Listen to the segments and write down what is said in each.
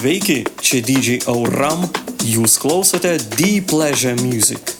Sveiki, čia DJ Auram, jūs klausote Deep Pleasure Music.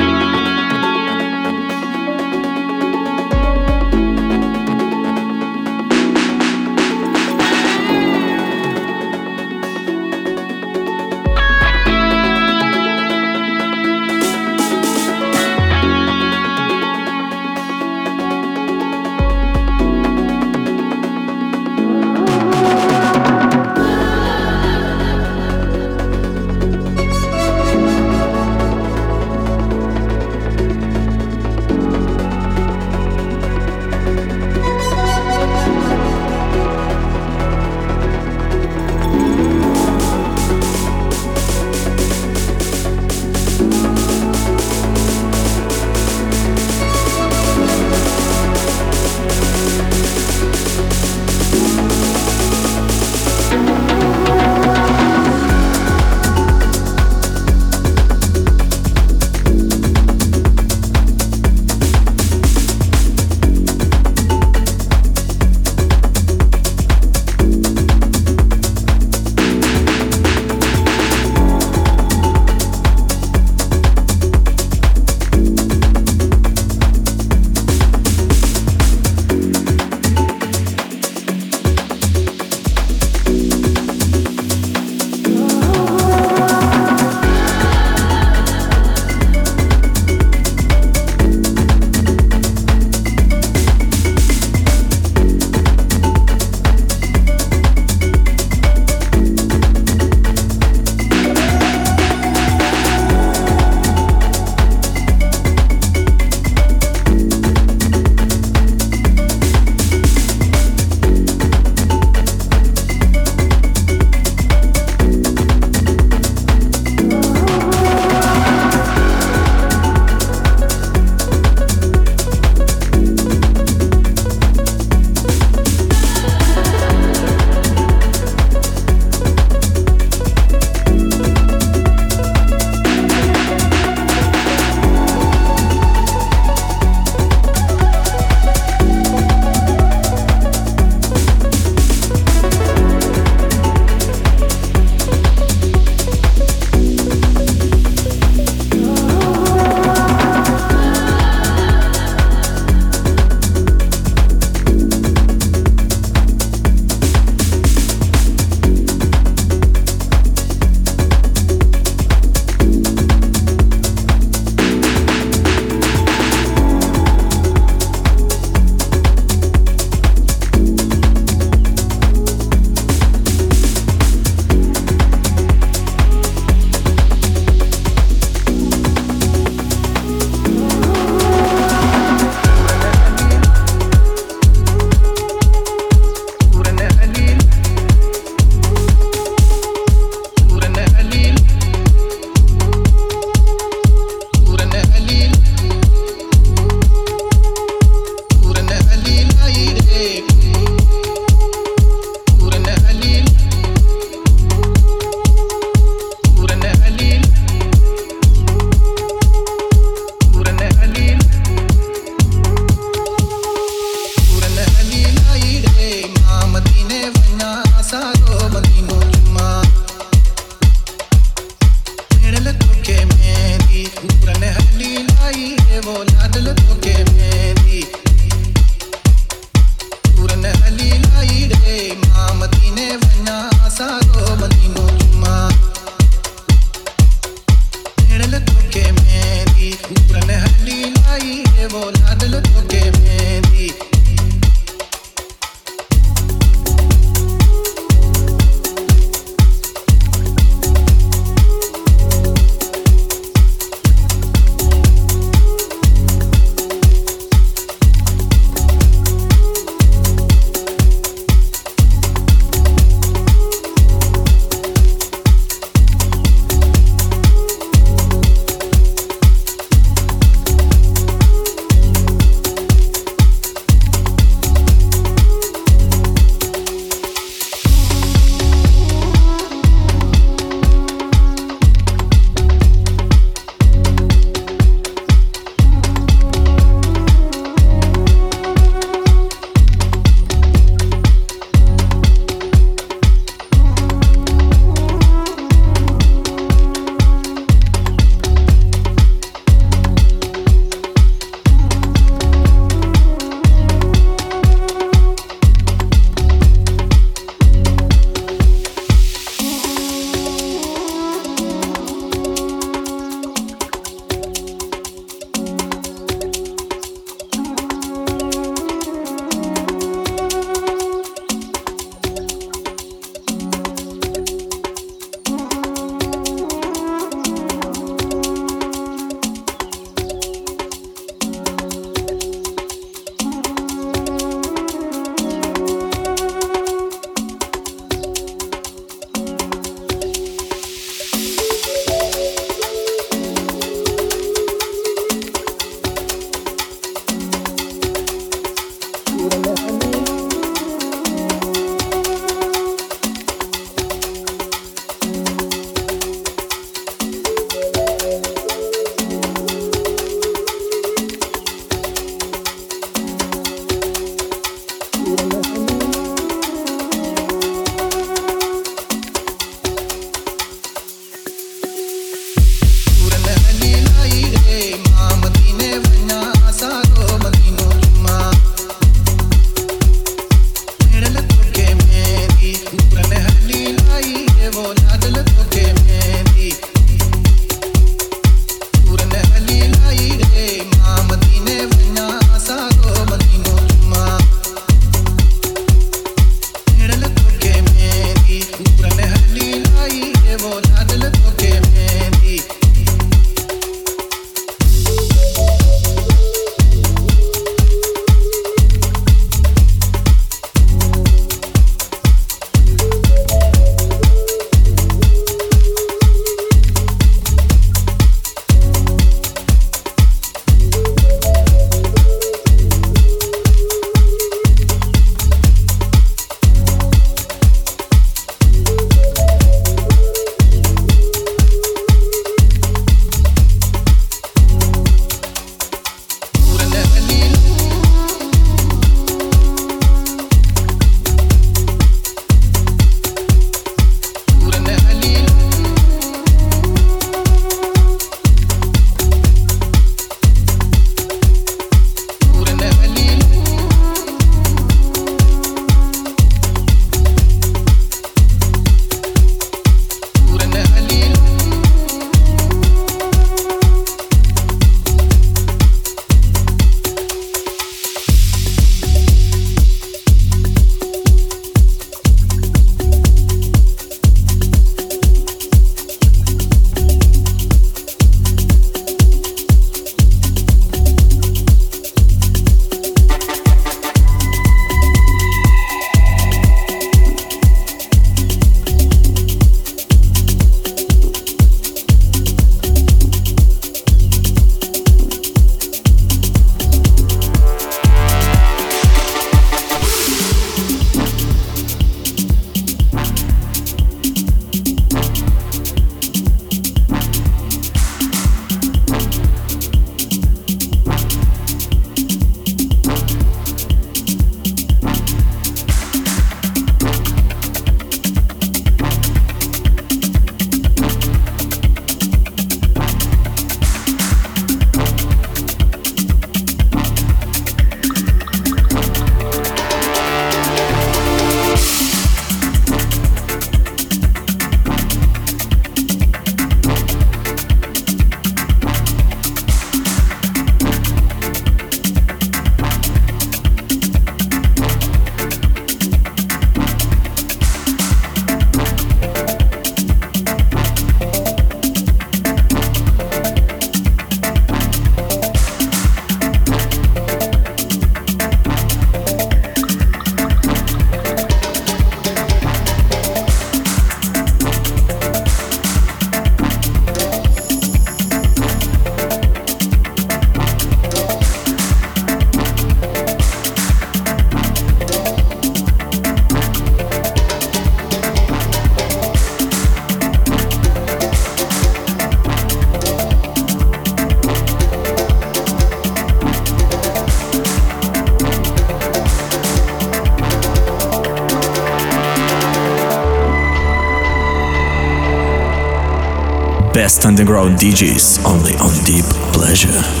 Underground DJs only on Deep Pleasure.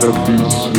cada piso.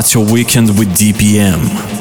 Start your weekend with DPM.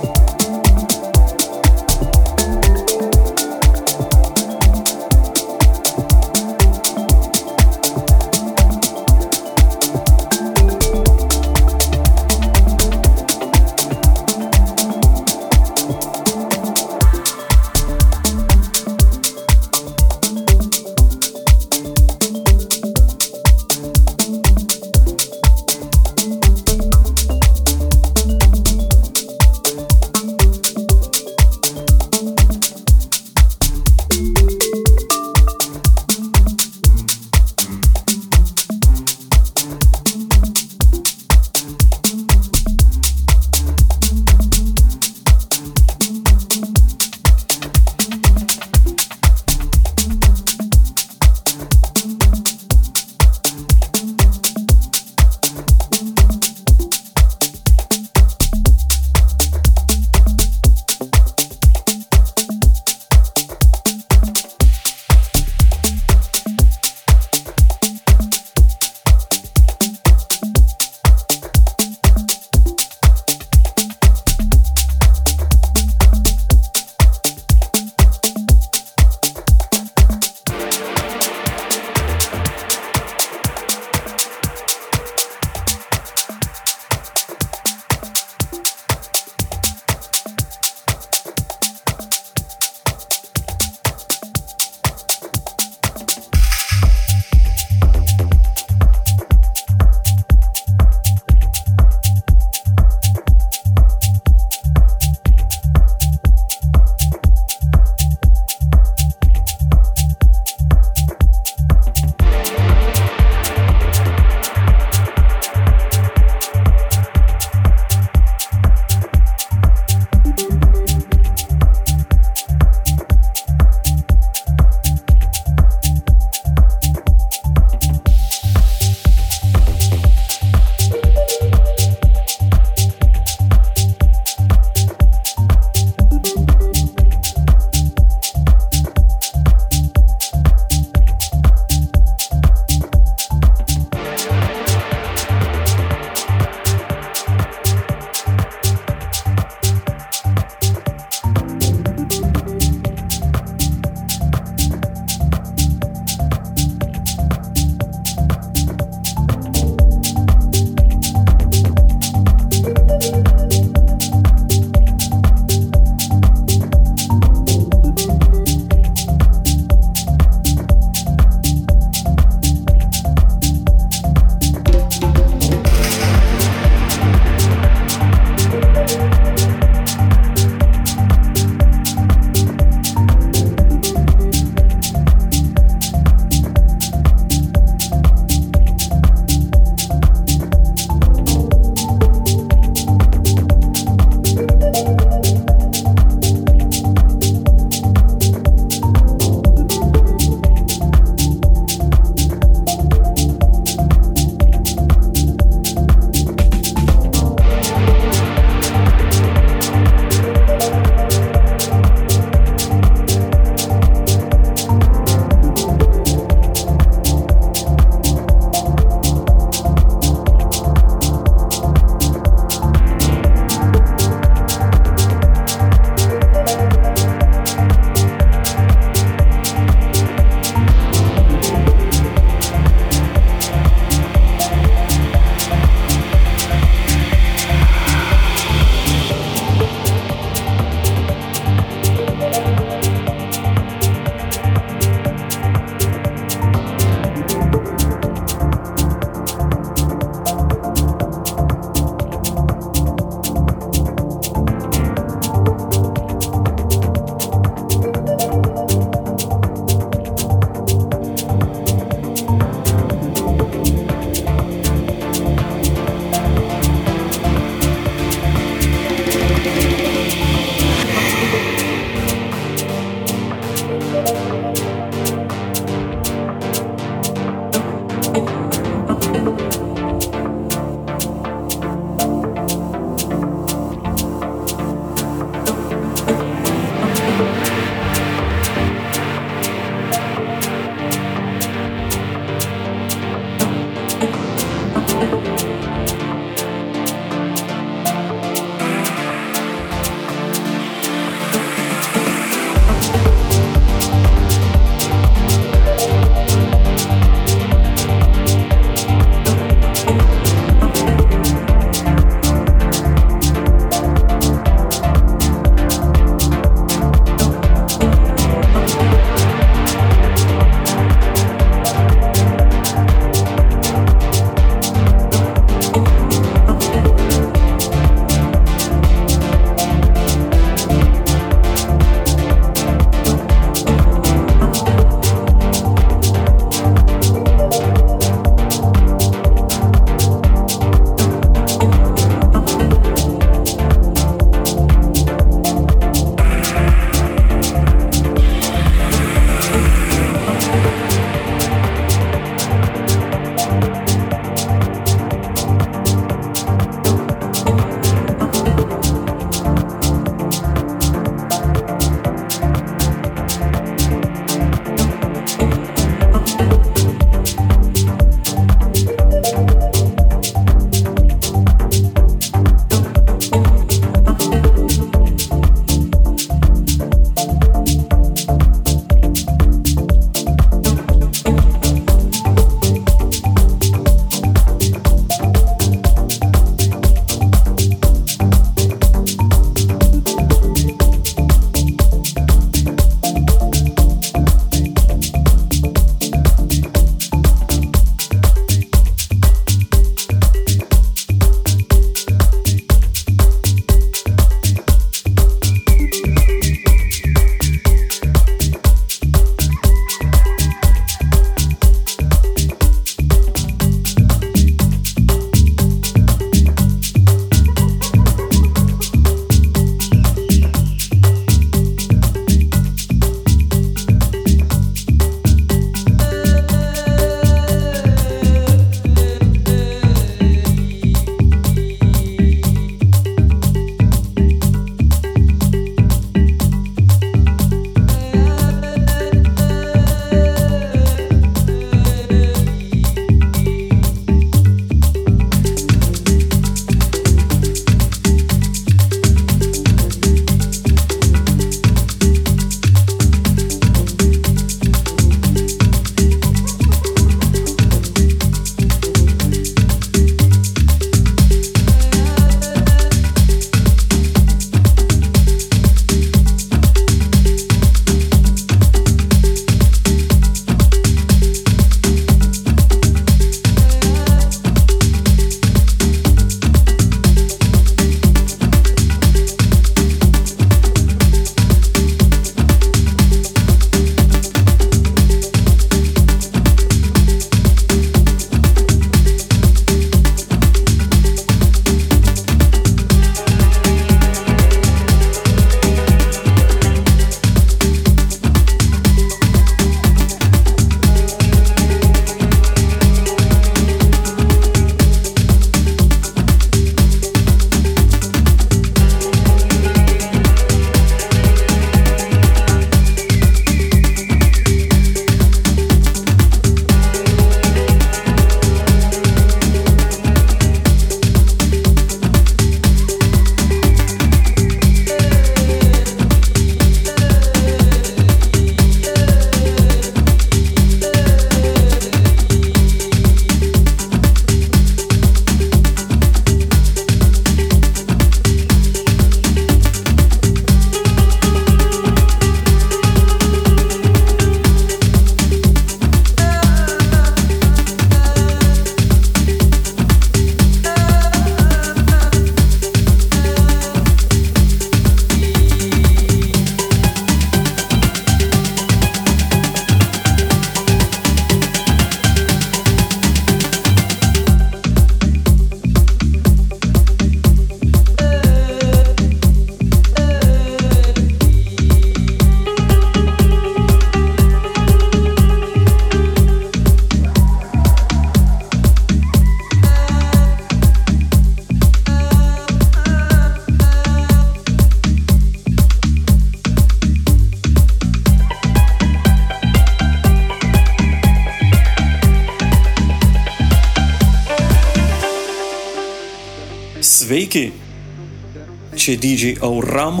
Čia DJ Auram.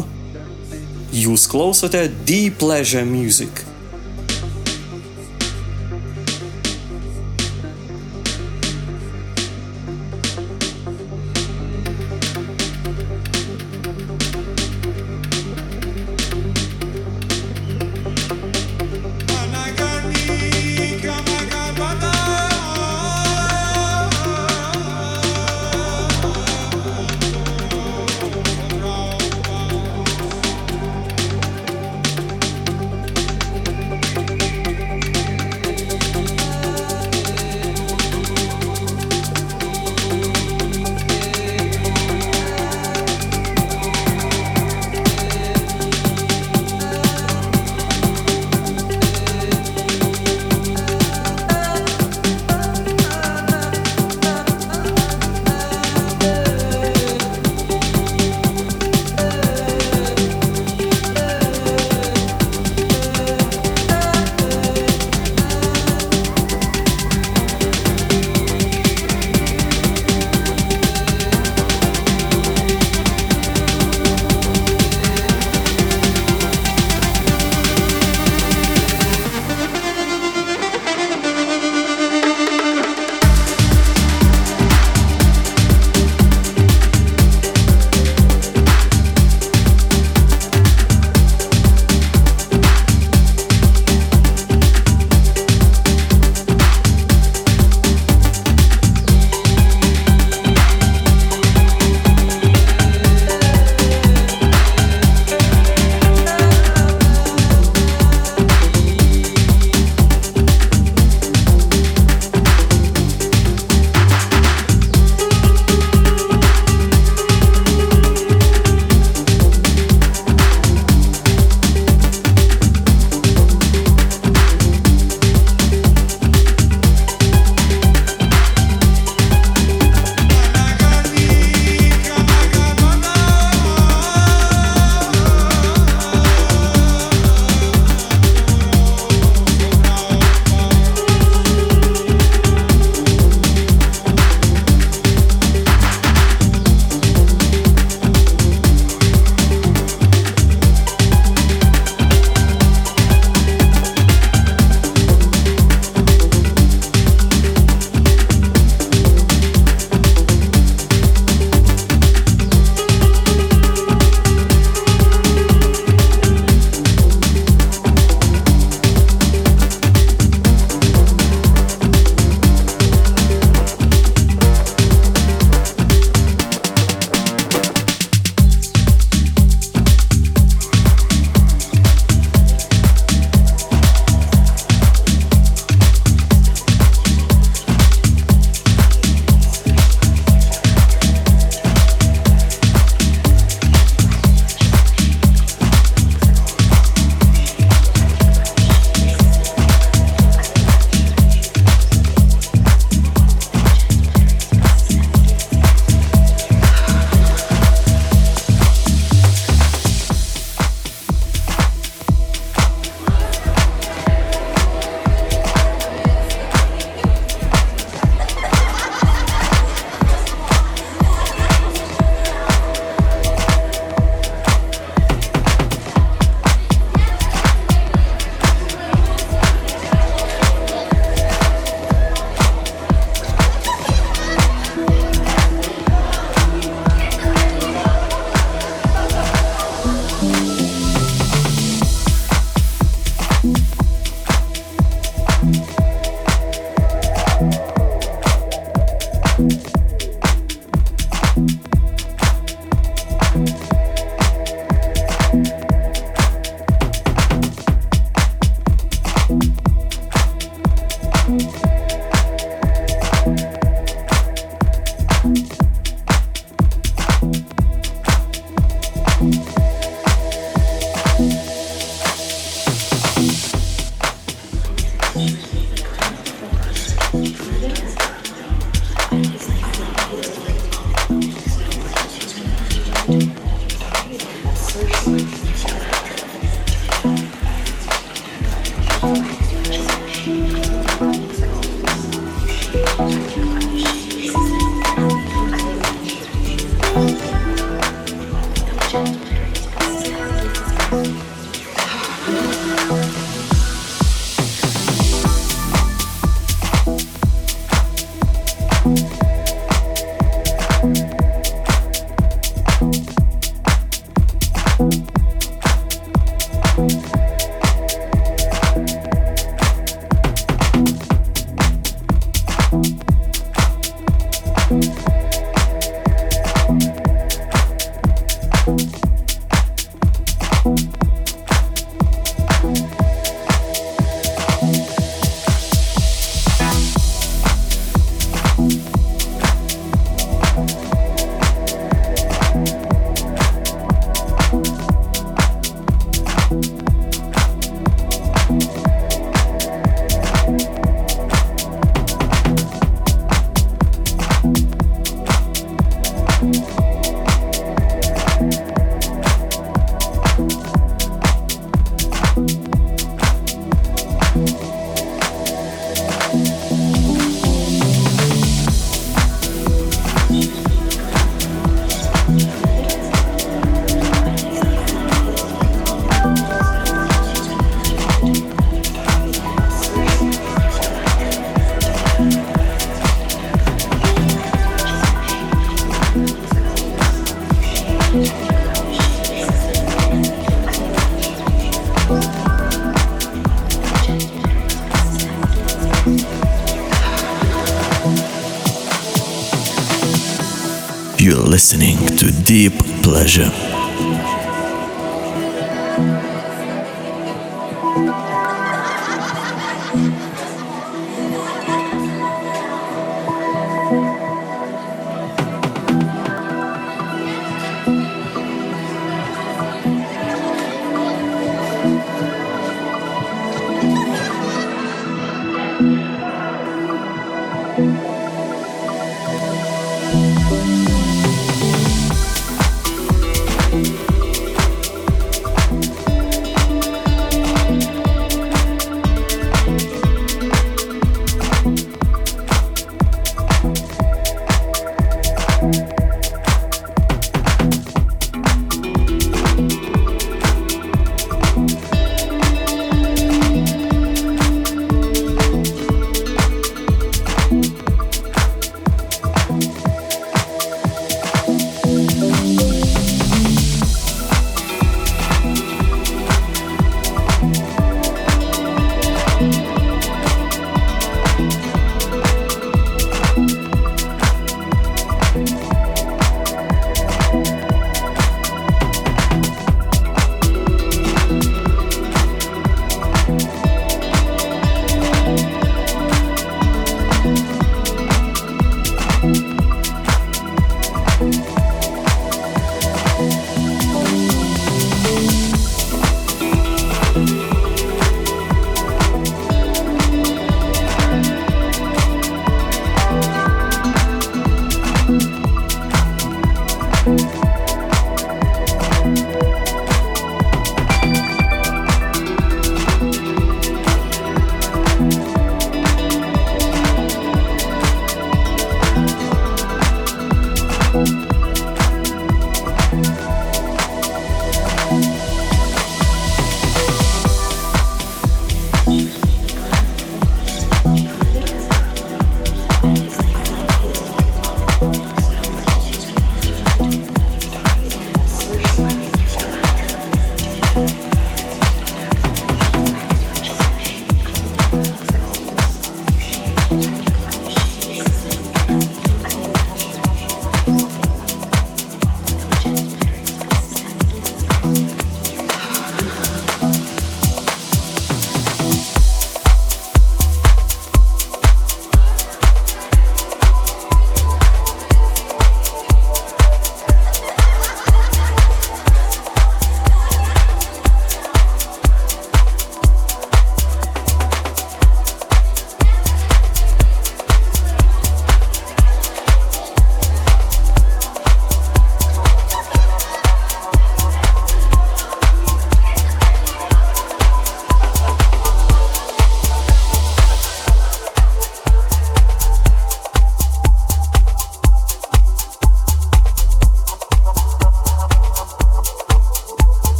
Jūs klausote Deep Pleasure Music. Listening to Deep Pleasure.